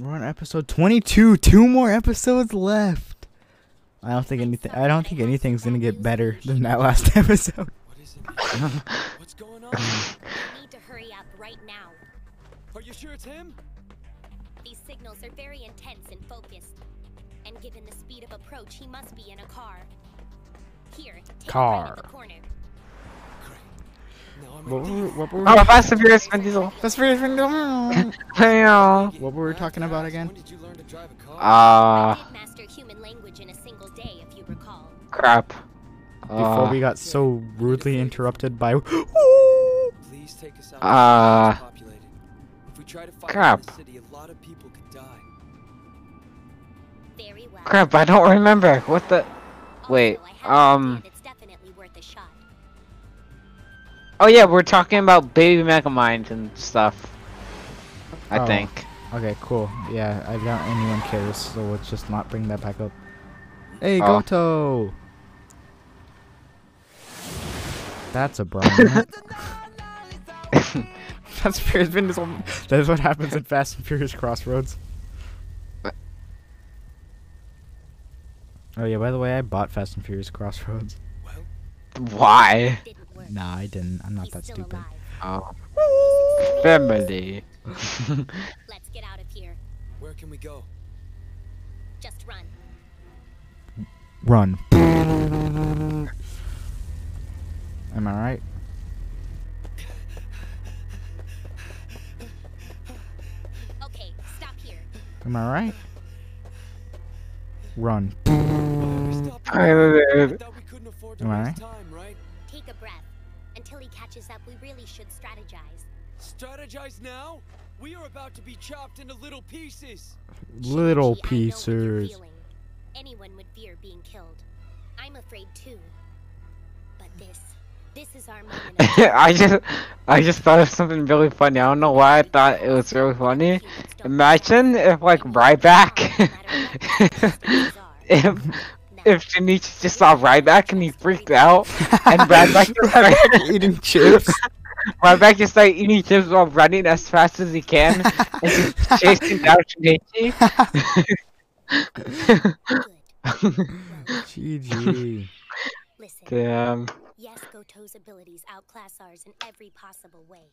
We're on episode 22. Two more episodes left. I don't think anything. I don't think anything's gonna get better than that last episode. What is it? What's going on? We need to hurry up right now. Are you sure it's him? These signals are very intense and focused. And given the speed of approach, he must be in a car. Here, take a right Car. the corner. Now I'm What were, what were, Oh, Fast and Furious Vin Diesel. That's very What were we talking about again? When did you learn to drive a car? Uh, master human language in a single day, if you recall. crap. Before Uh, we got so rudely interrupted by. Please take us out. Uh, of the. If we try to fight crap. the city, a lot of people could die. Very well. crap, I don't remember. What the? Wait, I have an um- Oh yeah, we're talking about Baby Megamind and stuff. I Oh. think. Okay, cool. Yeah, I doubt anyone cares, so let's just not bring that back up. Hey, Oh. Goto! That's a Brian. Fast and Furious Vin Diesel. That's what happens in Fast and Furious Crossroads. Oh yeah, by the way, I bought Fast and Furious Crossroads. Well, Why? Didn't. Nah, I didn't. I'm not He's that stupid. alive. Oh. Family. Let's get out of here. where can we go? Just run. Run. Am I right? Okay, stop here. Am I right? Run. Stop I- I thought we couldn't afford to Am I waste right? time, right? Take a breath. Until he catches up, we really should strategize. Strategize now? We are about to be chopped into little pieces. Little Shinichi, I know what you're pieces. feeling. Anyone would fear being killed. I'm afraid too. But this, this is our moment. I just, I just thought of something really funny. I don't know why I thought it was really funny. Imagine if like Ryback, if if Shinichi just saw Ryback and he freaked out, and Ryback just started, eating chips. Ryback just started eating chips while running as fast as he can, and just chasing down Shinichi. Good. Well, GG. listen. Damn. Yes, Goto's abilities outclass ours in every possible way.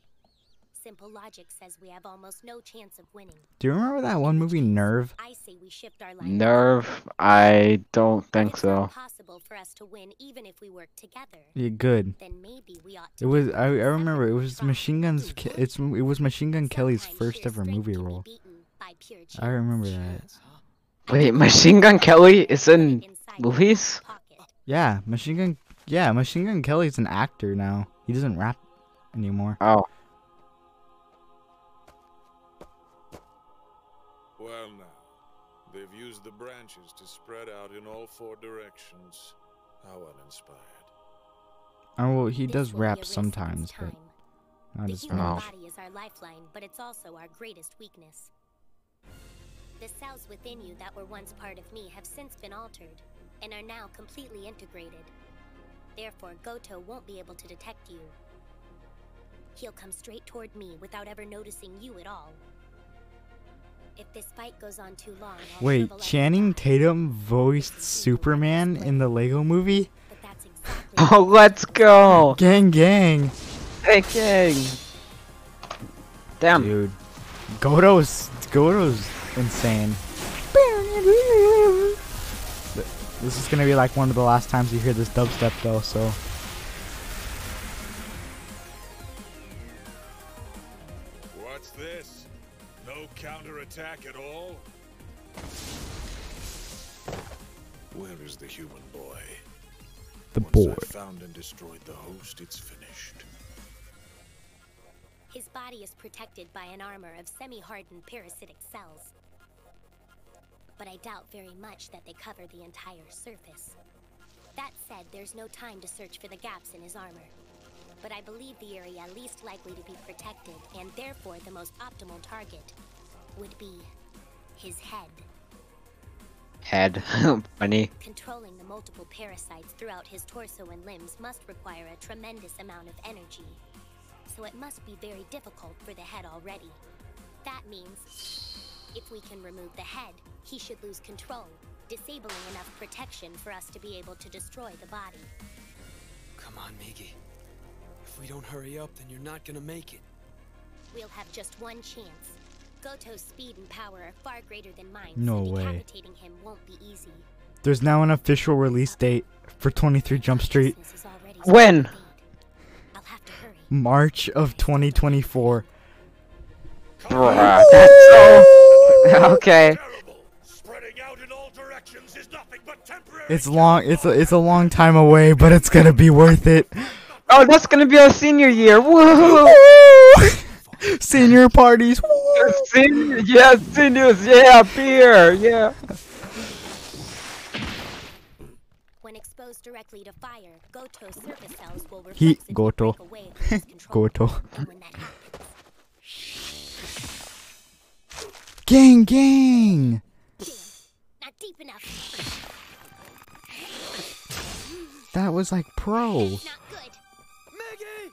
Simple logic says we have almost no chance of winning. Do you remember that one movie, Nerve? I say we shift our line. Nerve? I don't think it's so. not possible for us to win even if we work together. Yeah, good. Then maybe we ought It was. I, I remember. It was. Machine Gun's. It's. It was Machine Gun Kelly's first ever movie role. beaten by pure I remember that. Wait, Machine Gun Kelly is in movies? Yeah, Machine Gun. Yeah, Machine Gun Kelly's an actor now. He doesn't rap anymore. Oh. Well, now, they've used the branches to spread out in all four directions. How uninspired. Oh well, he This does will be a rap sometimes, but not The as human much. body is our lifeline, but it's also our greatest weakness. The cells within you that were once part of me have since been altered, and are now completely integrated. Therefore, Goto won't be able to detect you. He'll come straight toward me without ever noticing you at all. Long, I'll Wait, Channing. Tatum voiced Superman in the Lego movie? Exactly Oh, let's go! Gang, gang. Hey, King! Damn. Dude, Goto's Goto's insane. This is gonna be like one of the last times you hear this dubstep though, so counterattack at all? Where is the human boy? the Once boy. I've found and destroyed the host, it's finished. His body is protected by an armor of semi-hardened parasitic cells. But I doubt very much that they cover the entire surface. That said, there's no time to search for the gaps in his armor. But I believe the area least likely to be protected, and therefore the most optimal target, would be his head. Head. Funny. Controlling the multiple parasites throughout his torso and limbs must require a tremendous amount of energy. So it must be very difficult for the head already. That means, if we can remove the head, he should lose control, disabling enough protection for us to be able to destroy the body. Come on, Miggy. If we don't hurry up, then you're not gonna make it. We'll have just one chance. Goto's speed and power are far greater than mine, No so way. decapitating him won't be easy. There's now an official release date for 23 Jump Street. Business is already When? starting to fade. I'll have to hurry. March of 2024. Bruh, that's so. okay. Spreading out in all directions is nothing but temporary. It's long. It's a, it's a long time away, but it's gonna be worth it. Oh, that's gonna be our senior year. Woo! Senior parties. woo! Senior, yeah, seniors, yeah, beer, yeah. When exposed directly to fire, Goto's surface cells will He- Goto. break away from its control. Goto. And when that Gang, gang. not deep enough. That was like pro. Not good. Miggy!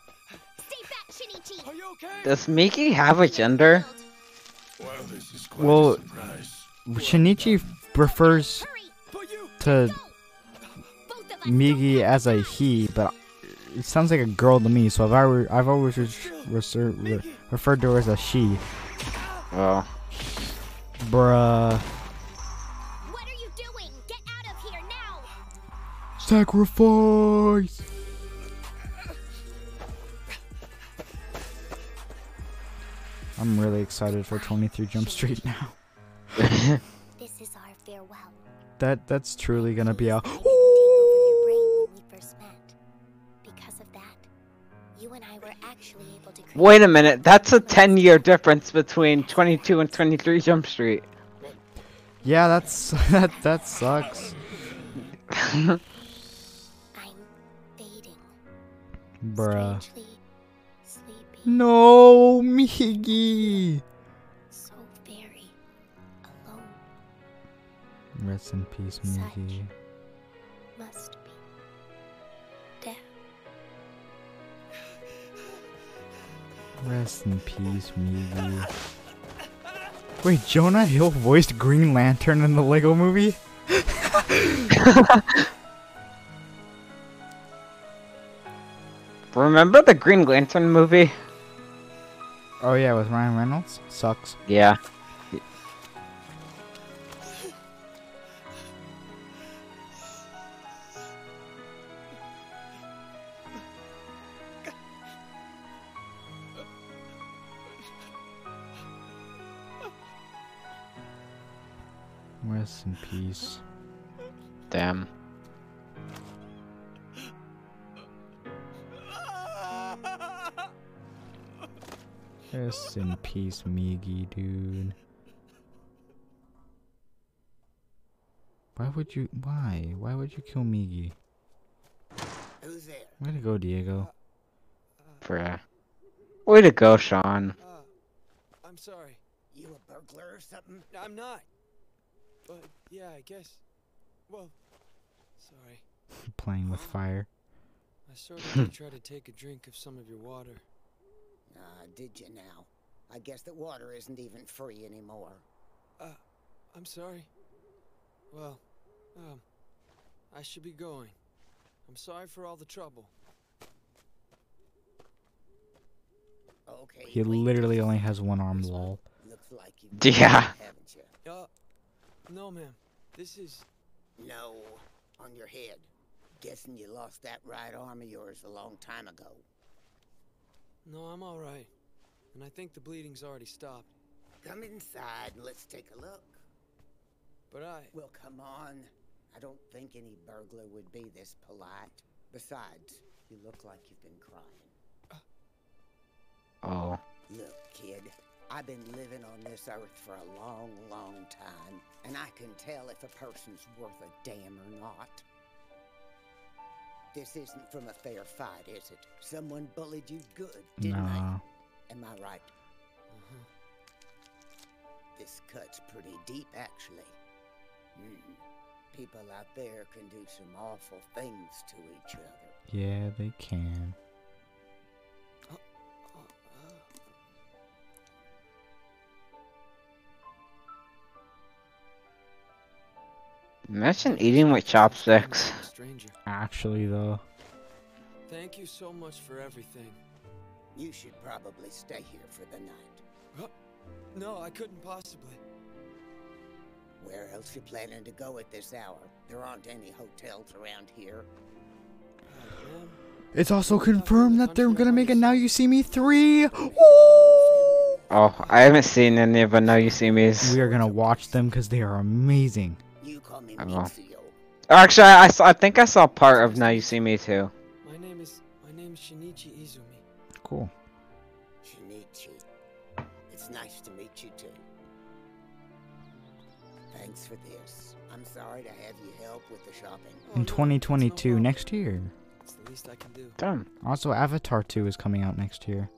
Stay back, Shinichi. Are you okay? Does Miki have a gender? Well, this is quite Well, a. Shinichi prefers Hurry. But you... to Go. Both of us. Migi as a he, but it sounds like a girl to me. So I've always I've always res- re- referred to her as a she. Oh. Bruh. What I'm really excited for 23 Jump Street now. This is our farewell. That that's truly gonna be a. I didn't take over your brain when we first met. Because of that, you and I were actually able to create Wait a minute, that's a 10 year difference between 22 and 23 Jump Street. Yeah, that's that that sucks. I'm fading. Bruh. Strangely sleepy. No, Migi. So very alone. Rest in peace, Migi. Must be. Death. Rest in peace, Migi. Wait, Jonah Hill voiced Green Lantern in the Lego movie? Remember the Green Lantern movie? Oh yeah, with Ryan Reynolds? Sucks. Yeah. Rest in peace. Damn. Rest in peace, Migi, dude. Why would you? Why? Why would you kill Migi? Who's there? Way to go, Diego. Bruh. Way to go, Sean. Uh, I'm sorry. You a burglar or something? I'm not. But, yeah, I guess... Well, sorry. Playing with fire. I sort of did try to take a drink of some of your water. Ah, did you now? I guess that water isn't even free anymore. Uh, I'm sorry. Well, um, I should be going. I'm sorry for all the trouble. Okay. He literally only has one arm, lol. Looks like you've Yeah. haven't you? Uh, no, ma'am. This is... No, on your head. Guessing you lost that right arm of yours a long time ago. No, I'm alright. And I think the bleeding's already stopped. Come inside and let's take a look. But I... Well, come on. I don't think any burglar would be this polite. Besides, you look like you've been crying. Oh. Look, kid, I've been living on this earth for a long, long time, and I can tell if a person's worth a damn or not. This isn't from a fair fight, is it? Someone bullied you good, didn't Nah. they? Am I right? Uh-huh. This cut's pretty deep, actually. Hmm. People out there can do some awful things to each other. Yeah, they can. Uh, uh, Imagine eating with chopsticks. I'm a stranger. Actually, though. Thank you so much for everything. You should probably stay here for the night. No, I couldn't possibly. Where else are you planning to go at this hour? There aren't any hotels around here. It's also confirmed that they're gonna make a Now You See Me 3! Ooh! Oh, I haven't seen any of the Now You See Me's. We are gonna watch them because they are amazing. You call me I will. Mizio. Actually, I, saw, I think I saw part of Now You See Me too. my name is my name is Shinichi Izumi. Cool. Shinichi. It's nice to meet you too. Thanks for this. I'm sorry to have you help with the shopping. Oh, In no, no 2022, next year. It's the least I can do. Damn. Also, Avatar 2 is coming out next year.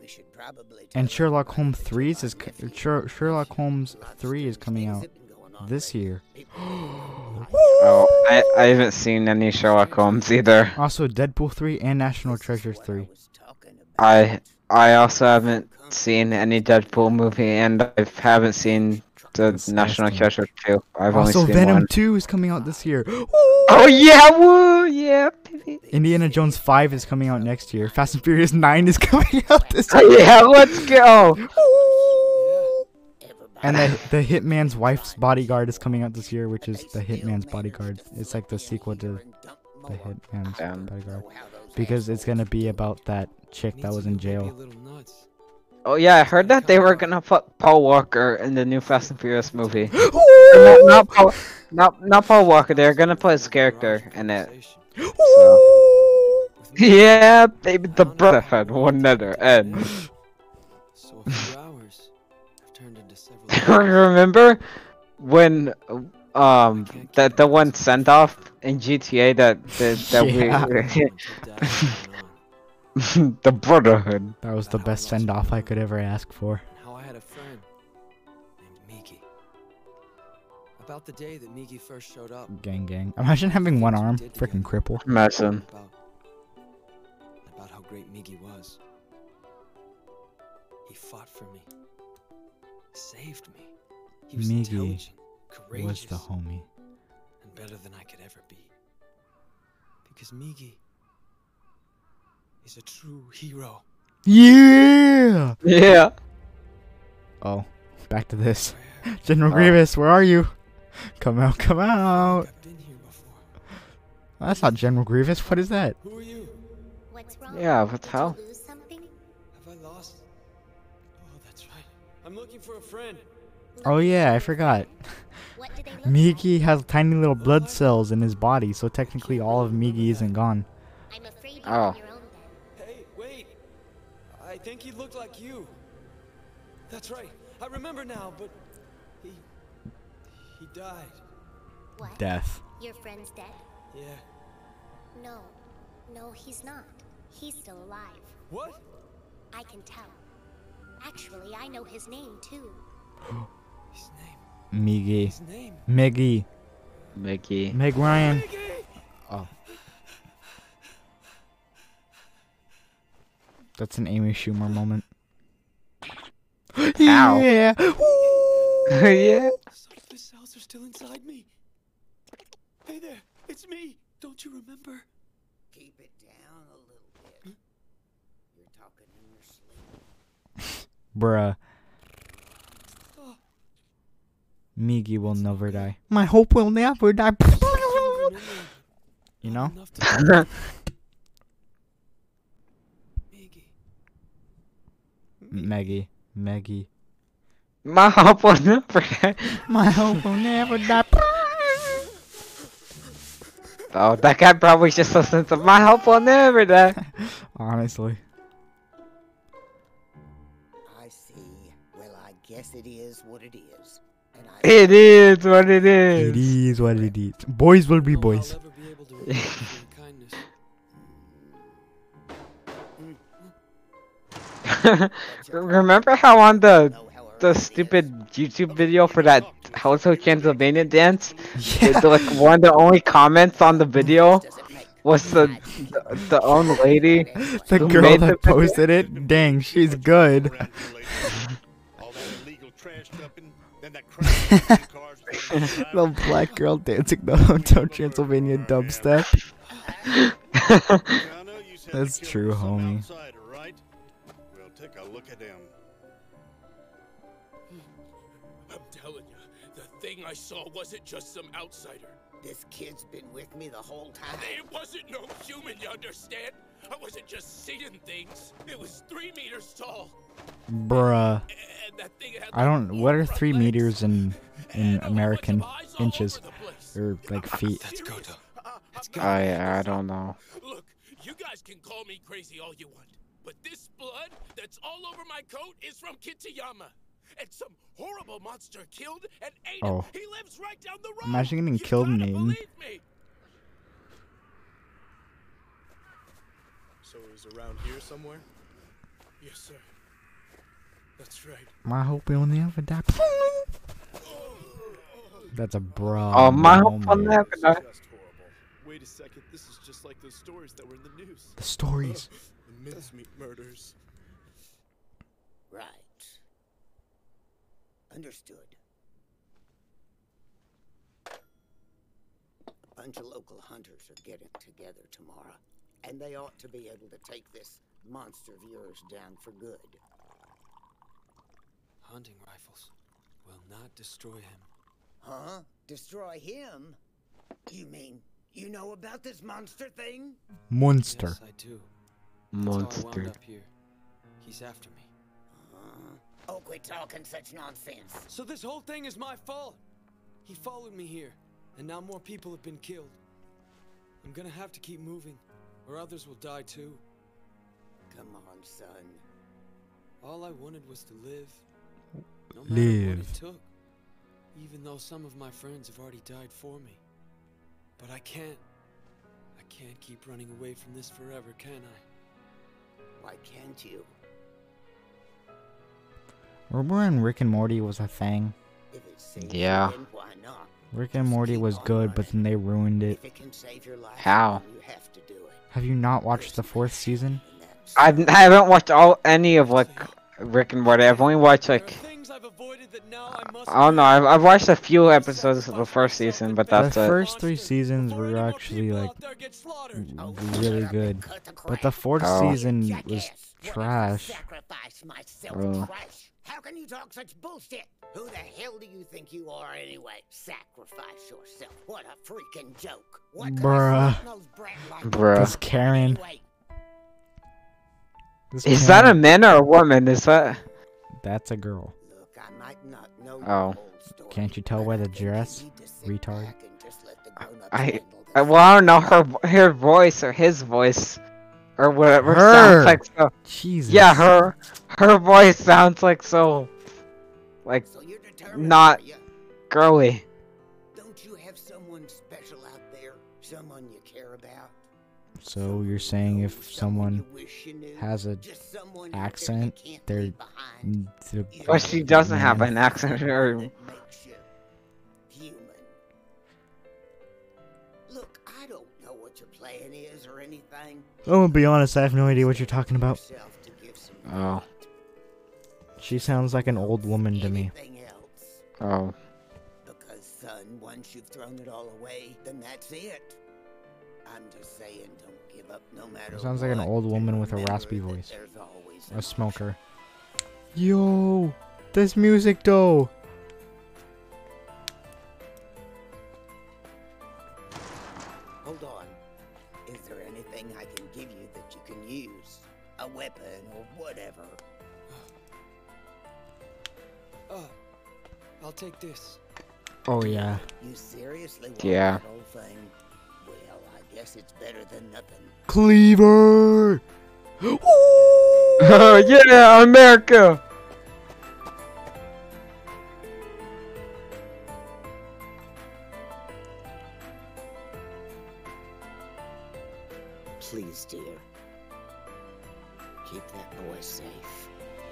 We should probably And Sherlock Holmes 3 you're is my c- nephew. Sher- Sherlock Holmes 3 is coming out have been going on this lately. year. People don't Oh, I, I haven't seen any Sherlock Holmes either. Also, Deadpool 3 and National This Treasure what I 3. was talking about. I I also haven't seen any Deadpool movie, and I haven't seen the National Disgusting. Treasure 2. I've Also, only seen Venom one. 2 is coming out this year. Oh yeah, woo, yeah. Indiana Jones 5 is coming out next year. Fast and Furious 9 is coming out this Oh, year. yeah, let's go. And the, the Hitman's Wife's Bodyguard is coming out this year, which is the Hitman's Bodyguard. It's like the sequel to the Hitman's Damn. Bodyguard. Because it's gonna be about that chick that was in Needs to be a jail. Oh yeah, I heard that they were gonna put Paul Walker in the new Fast and Furious movie. Not, not Paul, not not Paul Walker. They're gonna put his character in it. Yeah, baby, the brotherhood will never end. Remember when um that the one sent off in GTA that that, that Yeah. we the brotherhood. That was the best send off I could ever ask for. How I had a friend named Migi. About the day that Migi first showed up. Gang gang. Imagine having one arm. Freaking cripple. Imagine. About, about how great Migi was. He fought for me. Saved me. He was Migi intelligent, courageous, Was the homie. and better than I could ever be. Because Migi is a true hero. Yeah! Yeah. Oh, back to this. General Oh. Grievous, where are you? Come out, come out. I've been here before. That's not General Grievous. What is that? Who are you? What's wrong? Yeah, what the hell? I'm looking for a friend. Oh yeah, I forgot. friend? What do they look like? Migi has tiny little blood cells in his body, so technically all of Migi isn't gone. I'm afraid you're Oh. on your own then. Hey, wait. I think he looked like you. That's right. I remember now, but he he died. What? Death. Your friend's dead? Yeah. No. No, he's not. He's still alive. What? I can tell. Actually, I know his name too. His name. Migi. His name. Meggy. Mickey. Meg Ryan. Miggy! Oh. That's an Amy Schumer moment. Ow. Yeah. Ooh. yeah. Some of the cells are still inside me. Hey there, it's me. Don't you remember? Keep it down a little bit. Hmm? You're talking in your sleep. Bruh. Migi will never die. My hope will never die. I can't remember. You know? enough to- Miggy. Meggy. Meggy. My hope will never. Die. My hope will never die. oh, that guy probably just listens to my hope will never die. Honestly. I see. Well, I guess it is what it is. And I It is what it is. It is what it is. Boys will be boys. be able to repay you for your kindness. Remember how on the the stupid. YouTube video for that Hotel Transylvania dance? Yeah. The, like one of the only comments on the video Does it make was the, the the, own lady the girl that the posted it? Dang she's good. The black girl dancing the hotel transylvania dubstep. That's true homie. I'm telling you, the thing I saw wasn't just some outsider. This kid's been with me the whole time. It wasn't no human, you understand? I wasn't just seeing things. It was three meters tall. Bruh. And that thing had I don't. What are three legs meters in in and a whole bunch American of eyes all inches over the place. or like feet? That's Goto. Uh, oh, I I don't know. Look, you guys can call me crazy all you want, but this blood that's all over my coat is from Kitayama. And some horrible monster killed and ate him. Oh. He lives right down the road. Imagine getting You killed and gotta eaten. believe me. So it was around here somewhere? Yes, sir. That's right. My hope will never die. That's a bra. Oh, my hope will moment. never die. Wait a second, this is just like those stories that were in the news. The stories. The mincemeat murders. Right. Understood. A bunch of local hunters are getting together tomorrow, and they ought to be able to take this monster of yours down for good. Hunting rifles will not destroy him. Huh? Destroy him? You mean you know about this monster thing? Monster. Yes, I do. That's how wound Monster. up here. He's after me. Uh, oh, quit talking such nonsense. So this whole thing is my fault. He followed me here, and now more people have been killed. I'm gonna have to keep moving, or others will die too. Come on, son. All I wanted was to live. No matter what Live. it took. Even though some of my friends have already died for me. But I can't. I can't keep running away from this forever, can I? Why can't you? Remember when Rick and Morty was a thing? If it saves Yeah. you, then why not? Rick and Morty was good, but then they ruined it. If it can save your life, How? have to do it. Have you not watched the fourth season? I've, I haven't watched all any of like Rick and Morty. I've only watched like I've avoided that now I must I don't know. I've, I've watched a few episodes of the first season, but The that's it. first three seasons were actually like out there get slaughtered. Oh, really good. and cut the But the fourth Oh. season was Jackass. What if I trash. Sacrifice myself Oh. trash. How can you talk such bullshit? Who the hell do you think you are anyway? Sacrifice yourself. What a freaking joke. What Bruh. like Bruh. This Karen. Anyway, This Is that a man or a woman? Is that? That's a girl. Oh. the story, Can't you tell but by the dress, need to sit retard? back and just let the I- I, well, I don't know her her voice or his voice or whatever Her. sounds like so. Jesus. Yeah, her her voice sounds like so like So not- girly. So you're saying if someone you wish you knew? has a Just someone out there accent, you can't they're leave behind. the You But she doesn't have an accent or oh, that makes you human. Look, I don't know what your plan is or anything. I'm gonna be honest, I have no idea what you're talking about. Yourself to give some Oh. She sounds like an old woman to me. Oh Because, son, once you've thrown it all away, then that's it. I'm just saying, don't give up no matter Sounds like an old woman with a raspy voice. A smoker. Yo, this music though. It's better than nothing. Cleaver. oh yeah, America. Please, dear. Keep that boy safe.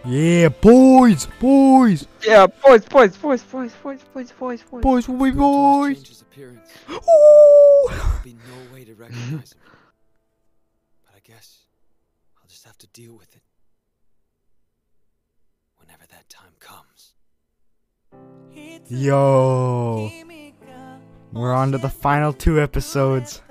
Yeah, boys, boys, Yeah, boys, boys, boys, boys, boys, boys, boys, boys. boys will be Goto's boys. changed his appearance. Ooh. Be no way to recognize him. But I guess I'll just have to deal with it. Whenever that time comes. Yo. We're on to the final two episodes.